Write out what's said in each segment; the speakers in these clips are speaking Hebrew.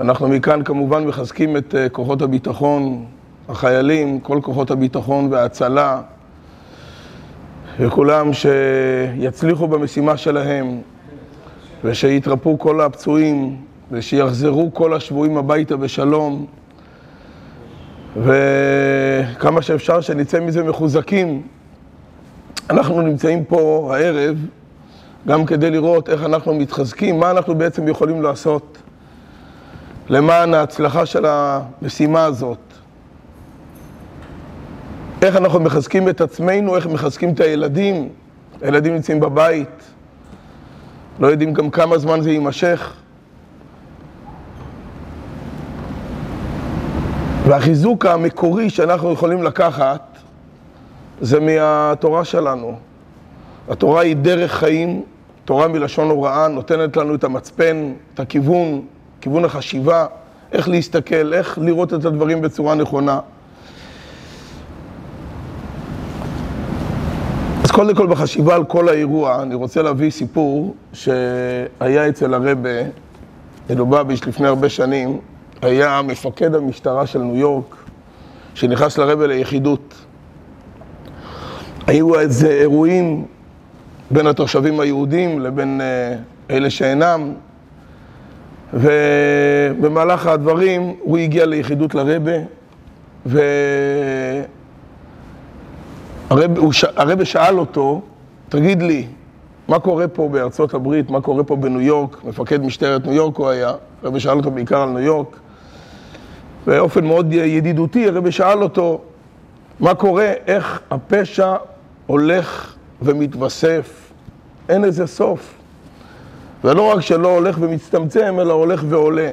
אנחנו מכאן כמובן מחזקים את אה, כוחות הביטחון, החיילים, כל כוחות הביטחון וההצלה, וכולם שיצליחו במשימה שלהם, ושיתרפאו כל הפצועים, ושיחזרו כל השבויים הביתה בשלום, וכמה שאפשר שנצא מזה מחוזקים. אנחנו נמצאים פה הערב גם כדי לראות איך אנחנו מתחזקים, מה אנחנו בעצם יכולים לעשות למען ההצלחה של המשימה הזאת. איך אנחנו מחזקים את עצמנו, איך מחזקים את הילדים. הילדים נמצאים בבית, לא יודעים גם כמה זמן זה יימשך. והחיזוק המקורי שאנחנו יכולים לקחת זה מהתורה שלנו. התורה היא דרך חיים, תורה מלשון הוראה, נותנת לנו את המצפן, את הכיוון, כיוון החשיבה, איך להסתכל, איך לראות את הדברים בצורה נכונה. אז קודם כל בחשיבה על כל האירוע, אני רוצה להביא סיפור שהיה אצל הרבה מלובביץ' לפני הרבה שנים, היה מפקד המשטרה של ניו יורק, שנכנס לרבה ליחידות. היו איזה אירועים בין התושבים היהודים לבין uh, אלה שאינם, ובמהלך הדברים הוא הגיע ליחידות לרבה, והרבה שאל אותו, תגיד לי, מה קורה פה בארצות הברית, מה קורה פה בניו יורק, מפקד משטרת ניו יורק הוא היה, הרבי שאל אותו בעיקר על ניו יורק, באופן מאוד ידידותי, הרבי שאל אותו, מה קורה, איך הפשע הולך ומתווסף, אין לזה סוף. ולא רק שלא הולך ומצטמצם, אלא הולך ועולה.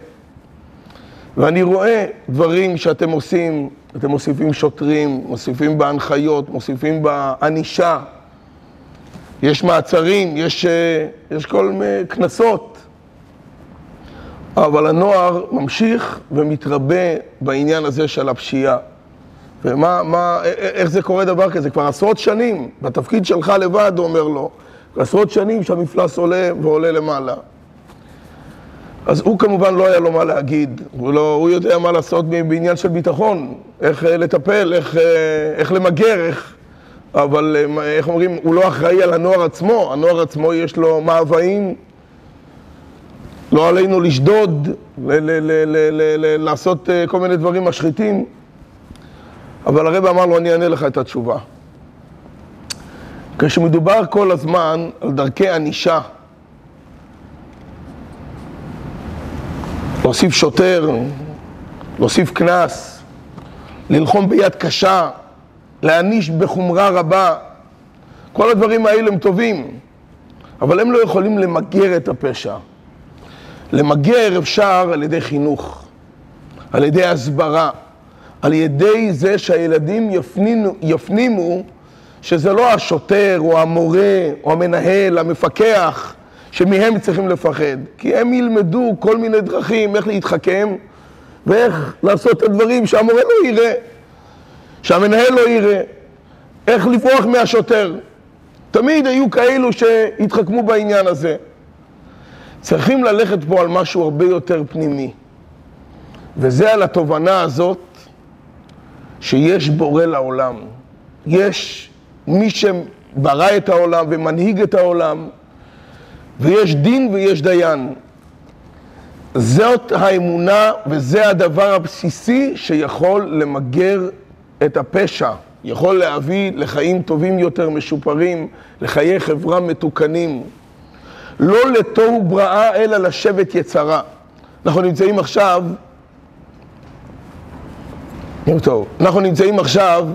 ואני רואה דברים שאתם עושים, אתם מוסיפים שוטרים, מוסיפים בהנחיות, מוסיפים בענישה, יש מעצרים, יש, אה, יש כל מיני קנסות. אבל הנוער ממשיך ומתרבה בעניין הזה של הפשיעה. ומה, מה, איך זה קורה דבר כזה? כבר עשרות שנים, בתפקיד שלך לבד, הוא אומר לו, עשרות שנים שהמפלס עולה ועולה למעלה. אז הוא כמובן לא היה לו מה להגיד, הוא, לא, הוא יודע מה לעשות בעניין של ביטחון, איך אה, לטפל, איך, אה, איך למגר, איך... אבל איך אומרים, הוא לא אחראי על הנוער עצמו, הנוער עצמו יש לו מאוויים לא עלינו לשדוד, לעשות אה, כל מיני דברים משחיתים. אבל הרב אמר לו, אני אענה לך את התשובה. כשמדובר כל הזמן על דרכי ענישה, להוסיף שוטר, להוסיף קנס, ללחום ביד קשה, להעניש בחומרה רבה, כל הדברים האלה הם טובים, אבל הם לא יכולים למגר את הפשע. למגר אפשר על ידי חינוך, על ידי הסברה, על ידי זה שהילדים יפנינו, יפנימו שזה לא השוטר או המורה או המנהל, המפקח, שמהם צריכים לפחד. כי הם ילמדו כל מיני דרכים איך להתחכם ואיך לעשות את הדברים שהמורה לא יראה, שהמנהל לא יראה, איך לברוח מהשוטר. תמיד היו כאלו שהתחכמו בעניין הזה. צריכים ללכת פה על משהו הרבה יותר פנימי. וזה על התובנה הזאת שיש בורא לעולם. יש מי שברא את העולם ומנהיג את העולם, ויש דין ויש דיין. זאת האמונה וזה הדבר הבסיסי שיכול למגר את הפשע, יכול להביא לחיים טובים יותר, משופרים, לחיי חברה מתוקנים. לא לתוהו בראה, אלא לשבת יצרה. אנחנו נמצאים עכשיו, טוב, אנחנו נמצאים עכשיו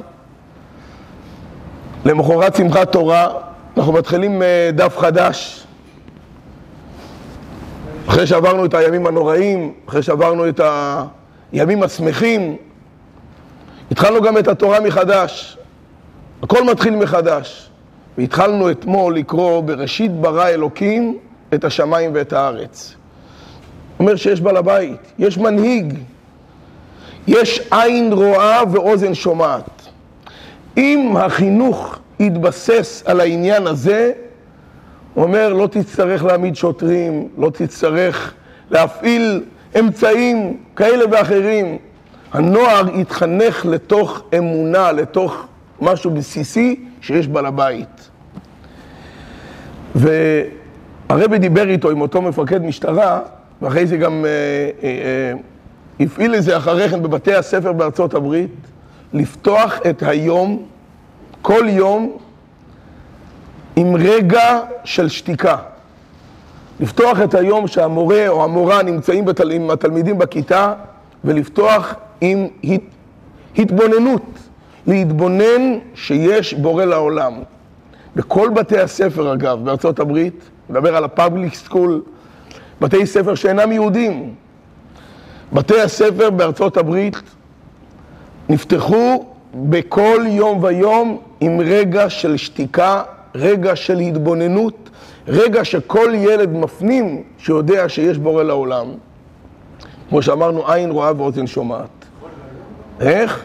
למחרת שמחת תורה, אנחנו מתחילים אה, דף חדש. אחרי שעברנו את הימים הנוראים, אחרי שעברנו את הימים השמחים, התחלנו גם את התורה מחדש. הכל מתחיל מחדש. והתחלנו אתמול לקרוא בראשית ברא אלוקים את השמיים ואת הארץ. אומר שיש בעל הבית, יש מנהיג, יש עין רואה ואוזן שומעת. אם החינוך יתבסס על העניין הזה, הוא אומר, לא תצטרך להעמיד שוטרים, לא תצטרך להפעיל אמצעים כאלה ואחרים. הנוער יתחנך לתוך אמונה, לתוך משהו בסיסי שיש בעל הבית. והרבי דיבר איתו, עם אותו מפקד משטרה, ואחרי זה גם אה, אה, אה, הפעיל את זה אחרי כן בבתי הספר בארצות הברית, לפתוח את היום, כל יום, עם רגע של שתיקה. לפתוח את היום שהמורה או המורה נמצאים בתל... עם התלמידים בכיתה ולפתוח עם הת... התבוננות, להתבונן שיש בורא לעולם. בכל בתי הספר אגב, בארצות הברית, מדבר על הפאבליק סקול, בתי ספר שאינם יהודים. בתי הספר בארצות הברית נפתחו בכל יום ויום עם רגע של שתיקה, רגע של התבוננות, רגע שכל ילד מפנים שיודע שיש בורא לעולם. כמו שאמרנו, עין רואה ואוזן שומעת. איך?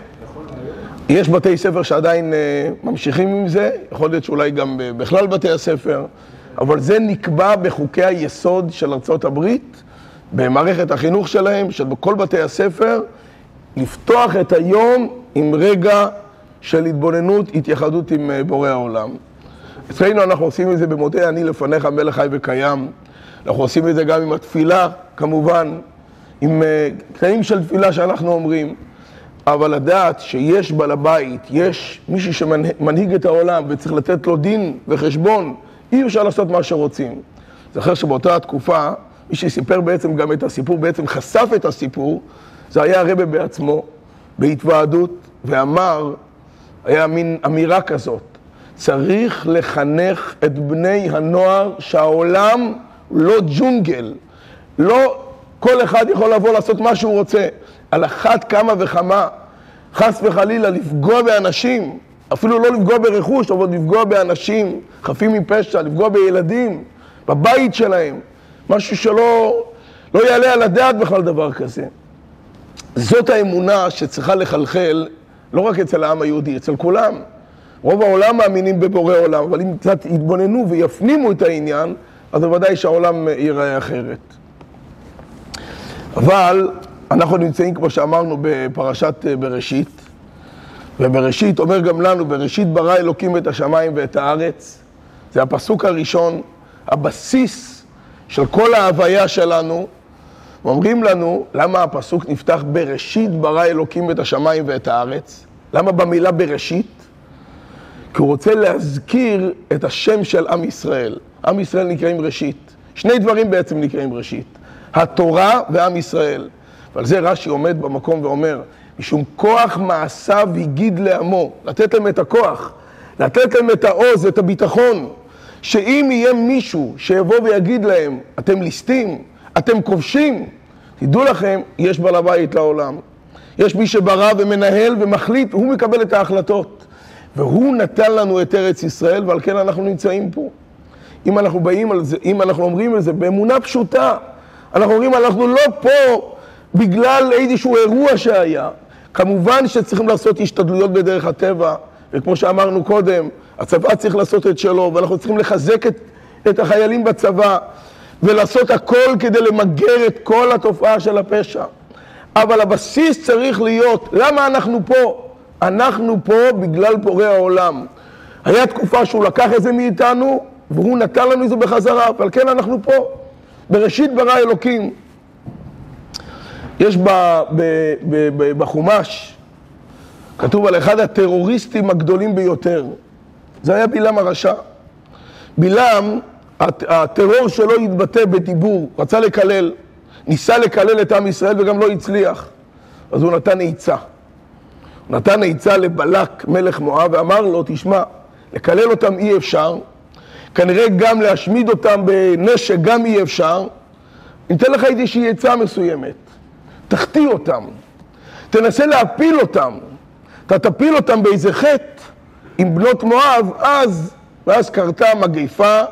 יש בתי ספר שעדיין uh, ממשיכים עם זה, יכול להיות שאולי גם בכלל בתי הספר, אבל זה נקבע בחוקי היסוד של ארצות הברית, במערכת החינוך שלהם, של כל בתי הספר, לפתוח את היום עם רגע של התבוננות, התייחדות עם uh, בורא העולם. אצלנו אנחנו עושים את זה במודה אני לפניך מלך חי וקיים. אנחנו עושים את זה גם עם התפילה, כמובן, עם uh, קטעים של תפילה שאנחנו אומרים. אבל לדעת שיש בעל הבית, יש מישהו שמנהיג את העולם וצריך לתת לו דין וחשבון, אי אפשר לעשות מה שרוצים. זוכר שבאותה התקופה, מי שסיפר בעצם גם את הסיפור, בעצם חשף את הסיפור, זה היה הרבה בעצמו, בהתוועדות, ואמר, היה מין אמירה כזאת, צריך לחנך את בני הנוער שהעולם לא ג'ונגל, לא כל אחד יכול לבוא לעשות מה שהוא רוצה. על אחת כמה וכמה, חס וחלילה, לפגוע באנשים, אפילו לא לפגוע ברכוש, אבל לפגוע באנשים חפים מפשע, לפגוע בילדים, בבית שלהם, משהו שלא לא יעלה על הדעת בכלל דבר כזה. זאת האמונה שצריכה לחלחל לא רק אצל העם היהודי, אצל כולם. רוב העולם מאמינים בבורא עולם, אבל אם קצת יתבוננו ויפנימו את העניין, אז בוודאי שהעולם ייראה אחרת. אבל אנחנו נמצאים, כמו שאמרנו, בפרשת אה, בראשית, ובראשית אומר גם לנו, בראשית ברא אלוקים את השמיים ואת הארץ. זה הפסוק הראשון, הבסיס של כל ההוויה שלנו. אומרים לנו, למה הפסוק נפתח בראשית ברא אלוקים את השמיים ואת הארץ? למה במילה בראשית? כי הוא רוצה להזכיר את השם של עם ישראל. עם ישראל נקראים ראשית. שני דברים בעצם נקראים ראשית. התורה ועם ישראל. ועל זה רש"י עומד במקום ואומר, משום כוח מעשיו הגיד לעמו, לתת להם את הכוח, לתת להם את העוז, את הביטחון, שאם יהיה מישהו שיבוא ויגיד להם, אתם ליסטים, אתם כובשים, תדעו לכם, יש בעל הבית לעולם. יש מי שברא ומנהל ומחליט, הוא מקבל את ההחלטות. והוא נתן לנו את ארץ ישראל, ועל כן אנחנו נמצאים פה. אם אנחנו באים על זה, אם אנחנו אומרים על זה באמונה פשוטה, אנחנו אומרים, אנחנו לא פה בגלל איזשהו אירוע שהיה. כמובן שצריכים לעשות השתדלויות בדרך הטבע, וכמו שאמרנו קודם, הצבא צריך לעשות את שלו, ואנחנו צריכים לחזק את, את החיילים בצבא, ולעשות הכל כדי למגר את כל התופעה של הפשע. אבל הבסיס צריך להיות, למה אנחנו פה? אנחנו פה בגלל פורע העולם. היה תקופה שהוא לקח את זה מאיתנו, והוא נתן לנו את זה בחזרה, ועל כן אנחנו פה. בראשית ברא אלוקים. יש ב, ב, ב, ב, בחומש, כתוב על אחד הטרוריסטים הגדולים ביותר. זה היה בלעם הרשע. בלעם, הטרור שלו התבטא בדיבור, רצה לקלל, ניסה לקלל את עם ישראל וגם לא הצליח. אז הוא נתן עצה. הוא נתן עצה לבלק, מלך מואב, ואמר לו, תשמע, לקלל אותם אי אפשר, כנראה גם להשמיד אותם בנשק גם אי אפשר. אני אתן לך איזושהי עצה מסוימת. תחטיא אותם, תנסה להפיל אותם. אתה תפיל אותם באיזה חטא עם בנות מואב, אז, ואז קרתה מגיפה,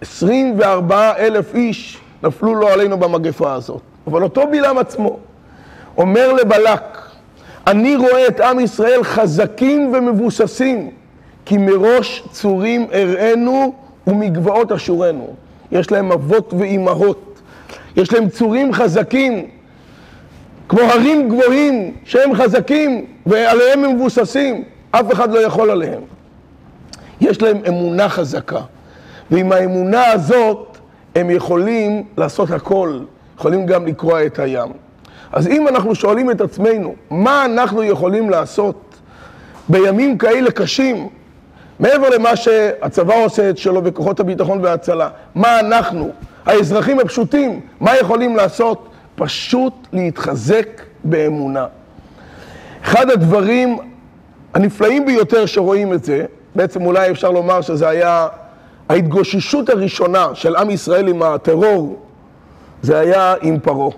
24 אלף איש נפלו לו עלינו במגפה הזאת. אבל אותו בלעם עצמו אומר לבלק, אני רואה את עם ישראל חזקים ומבוססים, כי מראש צורים אראנו ומגבעות אשורנו. יש להם אבות ואימהות, יש להם צורים חזקים, כמו הרים גבוהים שהם חזקים ועליהם הם מבוססים, אף אחד לא יכול עליהם. יש להם אמונה חזקה, ועם האמונה הזאת הם יכולים לעשות הכל, יכולים גם לקרוע את הים. אז אם אנחנו שואלים את עצמנו, מה אנחנו יכולים לעשות בימים כאלה קשים, מעבר למה שהצבא עושה את שלו וכוחות הביטחון וההצלה, מה אנחנו, האזרחים הפשוטים, מה יכולים לעשות? פשוט להתחזק באמונה. אחד הדברים הנפלאים ביותר שרואים את זה, בעצם אולי אפשר לומר שזה היה ההתגוששות הראשונה של עם ישראל עם הטרור, זה היה עם פרעה.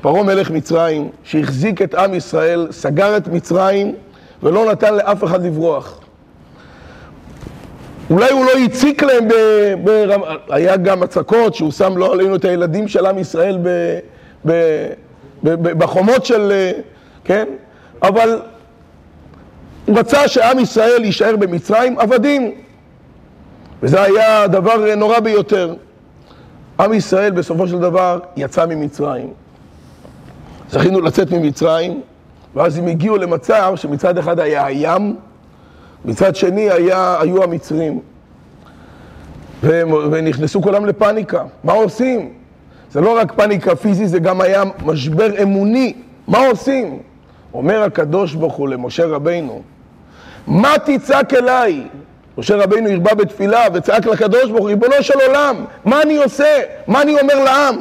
פרעה מלך מצרים, שהחזיק את עם ישראל, סגר את מצרים ולא נתן לאף אחד לברוח. אולי הוא לא הציק להם, ב, ברמ... היה גם הצקות שהוא שם לא עלינו את הילדים של עם ישראל ב, ב, ב, ב, בחומות של, כן? אבל הוא רצה שעם ישראל יישאר במצרים עבדים, וזה היה דבר נורא ביותר. עם ישראל בסופו של דבר יצא ממצרים. זכינו לצאת ממצרים, ואז הם הגיעו למצב שמצד אחד היה הים, מצד שני היה, היו המצרים. והם, ונכנסו כולם לפאניקה. מה עושים? זה לא רק פאניקה פיזית, זה גם היה משבר אמוני. מה עושים? אומר הקדוש ברוך הוא למשה רבינו, מה תצעק אליי? משה רבינו הרבה בתפילה וצעק לקדוש ברוך הוא, ריבונו של עולם, מה אני עושה? מה אני אומר לעם?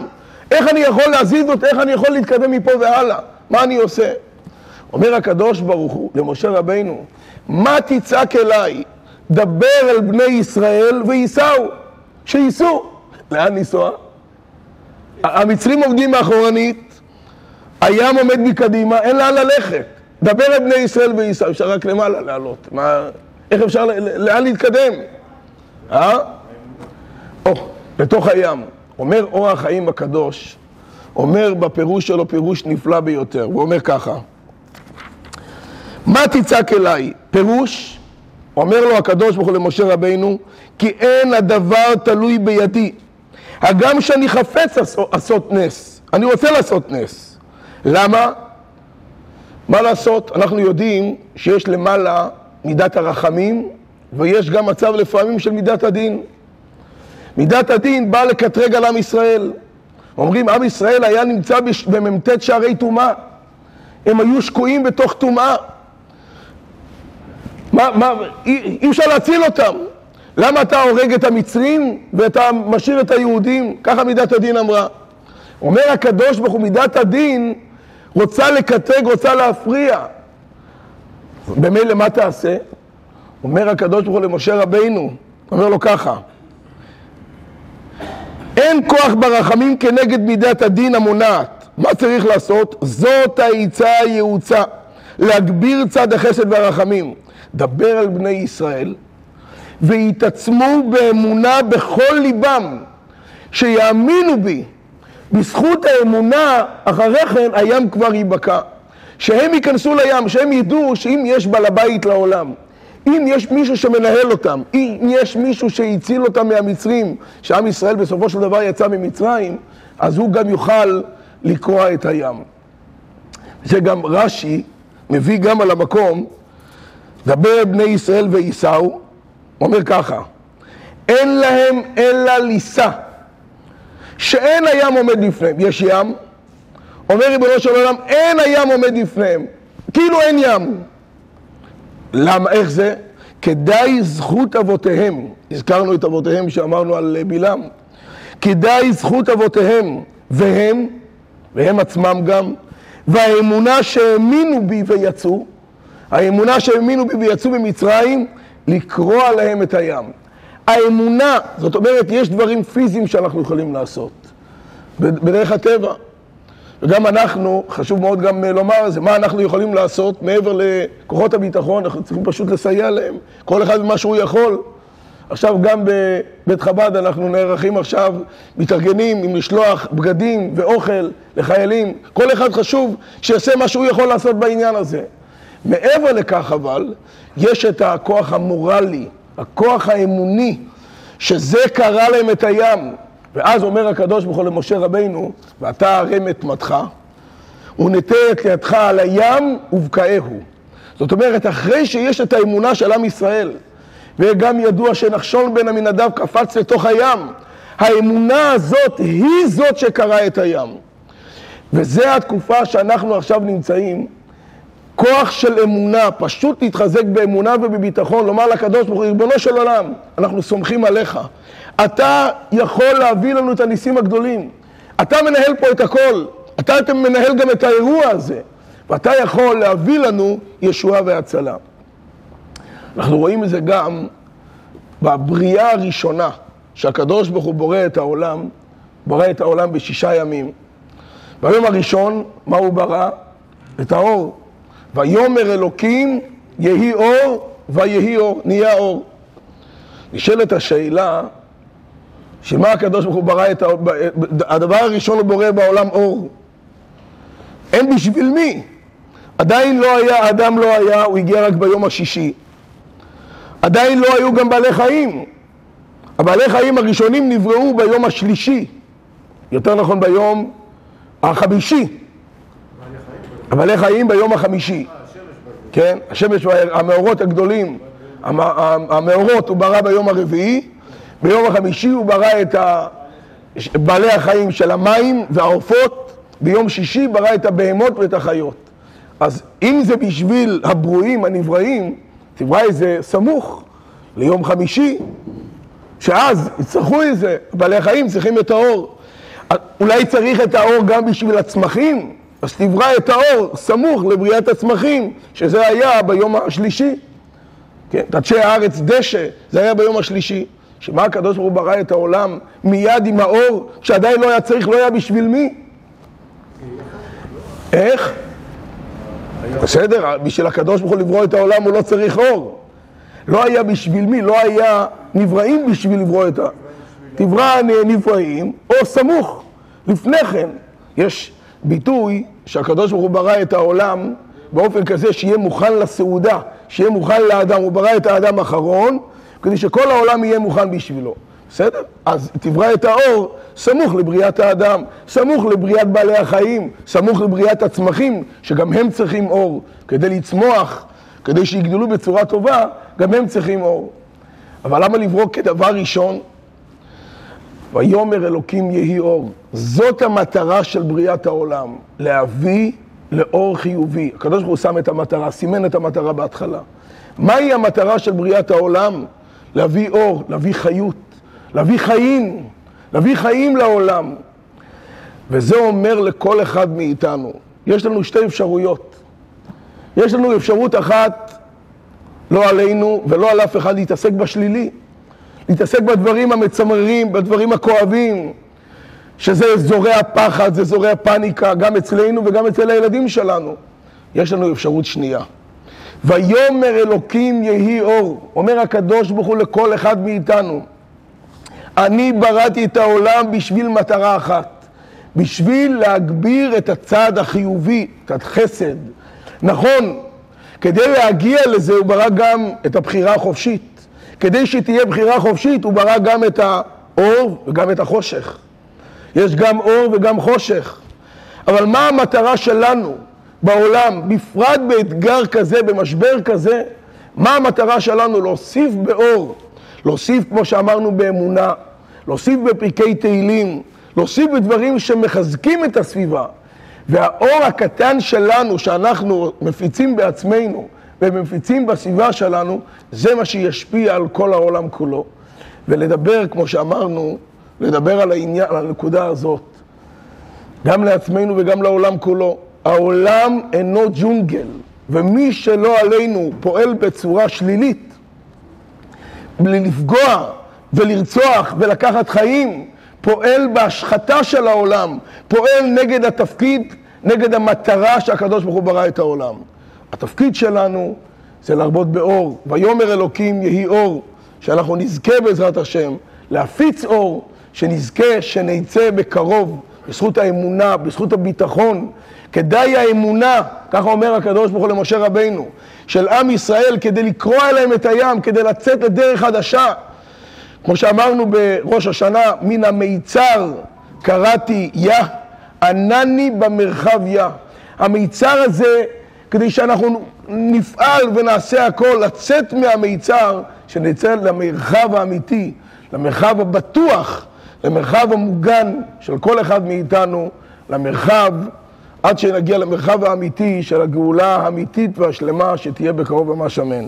איך אני יכול להזיז אותו? איך אני יכול להתקדם מפה והלאה? מה אני עושה? אומר הקדוש ברוך הוא למשה רבינו, מה תצעק אליי? דבר אל בני ישראל וייסעו, שייסעו. לאן לנסוע? המצרים עומדים מאחורנית, הים עומד מקדימה, אין לאן ללכת. דבר אל בני ישראל וייסעו, אפשר רק למעלה לעלות. מה, איך אפשר, לאן להתקדם? אה? או, לתוך הים. אומר אור החיים הקדוש, אומר בפירוש שלו פירוש נפלא ביותר, הוא אומר ככה: מה תצעק אליי? פירוש, אומר לו הקדוש ברוך הוא למשה רבינו, כי אין הדבר תלוי בידי. הגם שאני חפץ לעשות נס, אני רוצה לעשות נס. למה? מה לעשות? אנחנו יודעים שיש למעלה מידת הרחמים, ויש גם מצב לפעמים של מידת הדין. מידת הדין באה לקטרג על עם ישראל. אומרים, עם ישראל היה נמצא במ"ט שערי טומאה. הם היו שקועים בתוך טומאה. מה, מה, אי, אי אפשר להציל אותם. למה אתה הורג את המצרים ואתה משאיר את היהודים? ככה מידת הדין אמרה. אומר הקדוש ברוך הוא, מידת הדין רוצה לקטרג, רוצה להפריע. במילא מה תעשה? אומר הקדוש ברוך הוא למשה רבינו, אומר לו ככה, אין כוח ברחמים כנגד מידת הדין המונעת. מה צריך לעשות? זאת העצה הייעוצה, להגביר צד החסד והרחמים. דבר על בני ישראל ויתעצמו באמונה בכל ליבם, שיאמינו בי. בזכות האמונה, אחרי כן הים כבר ייבקע. שהם ייכנסו לים, שהם ידעו שאם יש בעל הבית לעולם, אם יש מישהו שמנהל אותם, אם יש מישהו שהציל אותם מהמצרים, שעם ישראל בסופו של דבר יצא ממצרים, אז הוא גם יוכל לקרוע את הים. זה גם רש"י מביא גם על המקום, דבר בני ישראל וייסעו, אומר ככה, אין להם אלא ליסה, שאין הים עומד לפניהם. יש ים, אומר ריבונו של עולם, אין הים עומד לפניהם, כאילו אין ים. למה, איך זה? כדאי זכות אבותיהם, הזכרנו את אבותיהם שאמרנו על בלעם, כדאי זכות אבותיהם, והם, והם עצמם גם, והאמונה שהאמינו בי ויצאו, האמונה שהאמינו בי ויצאו ממצרים, לקרוע להם את הים. האמונה, זאת אומרת, יש דברים פיזיים שאנחנו יכולים לעשות, בדרך הטבע. וגם אנחנו, חשוב מאוד גם אה, לומר את זה, מה אנחנו יכולים לעשות מעבר לכוחות הביטחון, אנחנו צריכים פשוט לסייע להם, כל אחד במה שהוא יכול. עכשיו גם בבית חב"ד אנחנו נערכים עכשיו, מתארגנים עם לשלוח בגדים ואוכל לחיילים, כל אחד חשוב שיעשה מה שהוא יכול לעשות בעניין הזה. מעבר לכך אבל, יש את הכוח המורלי, הכוח האמוני, שזה קרא להם את הים. ואז אומר הקדוש ברוך הוא למשה רבינו, ואתה הרם את מתך, ונטה את ידך על הים ובקעהו. זאת אומרת, אחרי שיש את האמונה של עם ישראל, וגם ידוע שנחשון בן עמינדב קפץ לתוך הים, האמונה הזאת היא זאת שקרעה את הים. וזו התקופה שאנחנו עכשיו נמצאים, כוח של אמונה, פשוט להתחזק באמונה ובביטחון, לומר לקדוש ברוך הוא, ריבונו של עולם, אנחנו סומכים עליך. אתה יכול להביא לנו את הניסים הגדולים. אתה מנהל פה את הכל, אתה מנהל גם את האירוע הזה, ואתה יכול להביא לנו ישועה והצלה. אנחנו רואים את זה גם בבריאה הראשונה, שהקדוש ברוך הוא בורא את העולם, בורא את העולם בשישה ימים. ביום הראשון, מה הוא ברא? את האור. ויאמר אלוקים, יהי אור, ויהי אור, נהיה אור. נשאלת השאלה, שמה הקדוש ברוך הוא ברא את האור, הדבר הראשון הוא בורא בעולם אור. אין בשביל מי. עדיין לא היה, אדם לא היה, הוא הגיע רק ביום השישי. עדיין לא היו גם בעלי חיים. הבעלי חיים הראשונים נבראו ביום השלישי. יותר נכון ביום החמישי. הבעלי חיים ביום החמישי. כן, השמש והמאורות הגדולים, המאורות הוא ברא ביום הרביעי, ביום החמישי הוא ברא את בעלי החיים של המים והעופות, ביום שישי ברא את הבהמות ואת החיות. אז אם זה בשביל הברואים הנבראים, תברא זה סמוך ליום חמישי, שאז יצטרכו את זה, בעלי החיים צריכים את האור. אולי צריך את האור גם בשביל הצמחים, אז תברא את האור סמוך לבריאת הצמחים, שזה היה ביום השלישי. כן, תדשי הארץ דשא, זה היה ביום השלישי. שמה הקדוש ברוך הוא ברא את העולם מיד עם האור, שעדיין לא היה צריך, לא היה בשביל מי? איך? בסדר, בשביל הקדוש ברוך הוא לברוא את העולם הוא לא צריך אור. לא היה בשביל מי? לא היה נבראים בשביל לברוא את ה... תברא נבראים או סמוך. לפני כן יש ביטוי שהקדוש ברוך הוא ברא את העולם באופן כזה שיהיה מוכן לסעודה, שיהיה מוכן לאדם, הוא ברא את האדם האחרון כדי שכל העולם יהיה מוכן בשבילו. בסדר? אז תברא את האור סמוך לבריאת האדם, סמוך לבריאת בעלי החיים, סמוך לבריאת הצמחים, שגם הם צריכים אור כדי לצמוח, כדי שיגדלו בצורה טובה, גם הם צריכים אור. אבל למה לברוא כדבר ראשון? ויאמר אלוקים יהי אור. זאת המטרה של בריאת העולם, להביא לאור חיובי. הקדוש ברוך הוא שם את המטרה, סימן את המטרה בהתחלה. מהי המטרה של בריאת העולם? להביא אור, להביא חיות, להביא חיים, להביא חיים לעולם. וזה אומר לכל אחד מאיתנו, יש לנו שתי אפשרויות. יש לנו אפשרות אחת, לא עלינו ולא על אף אחד, להתעסק בשלילי. להתעסק בדברים המצמררים, בדברים הכואבים, שזה זורע פחד, זה זורע פאניקה, גם אצלנו וגם אצל הילדים שלנו. יש לנו אפשרות שנייה. ויאמר אלוקים יהי אור, אומר הקדוש ברוך הוא לכל אחד מאיתנו, אני בראתי את העולם בשביל מטרה אחת, בשביל להגביר את הצד החיובי, את החסד. נכון, כדי להגיע לזה הוא ברא גם את הבחירה החופשית. כדי שתהיה בחירה חופשית, הוא ברא גם את האור וגם את החושך. יש גם אור וגם חושך. אבל מה המטרה שלנו בעולם, בפרט באתגר כזה, במשבר כזה? מה המטרה שלנו? להוסיף באור, להוסיף, כמו שאמרנו, באמונה, להוסיף בפרקי תהילים, להוסיף בדברים שמחזקים את הסביבה. והאור הקטן שלנו, שאנחנו מפיצים בעצמנו, ומפיצים בסביבה שלנו, זה מה שישפיע על כל העולם כולו. ולדבר, כמו שאמרנו, לדבר על העניין, על הנקודה הזאת, גם לעצמנו וגם לעולם כולו. העולם אינו ג'ונגל, ומי שלא עלינו פועל בצורה שלילית, בלי לפגוע ולרצוח ולקחת חיים, פועל בהשחתה של העולם, פועל נגד התפקיד, נגד המטרה שהקדוש ברוך הוא ברא את העולם. התפקיד שלנו זה להרבות באור. ויאמר אלוקים יהי אור, שאנחנו נזכה בעזרת השם להפיץ אור, שנזכה שנצא בקרוב, בזכות האמונה, בזכות הביטחון. כדאי האמונה, ככה אומר הקדוש ברוך הוא למשה רבינו, של עם ישראל כדי לקרוע להם את הים, כדי לצאת לדרך חדשה. כמו שאמרנו בראש השנה, מן המיצר קראתי יה, ענני במרחב יה. המיצר הזה, כדי שאנחנו נפעל ונעשה הכל, לצאת מהמיצר, שנצא למרחב האמיתי, למרחב הבטוח, למרחב המוגן של כל אחד מאיתנו, למרחב, עד שנגיע למרחב האמיתי של הגאולה האמיתית והשלמה שתהיה בקרוב ממש אמן.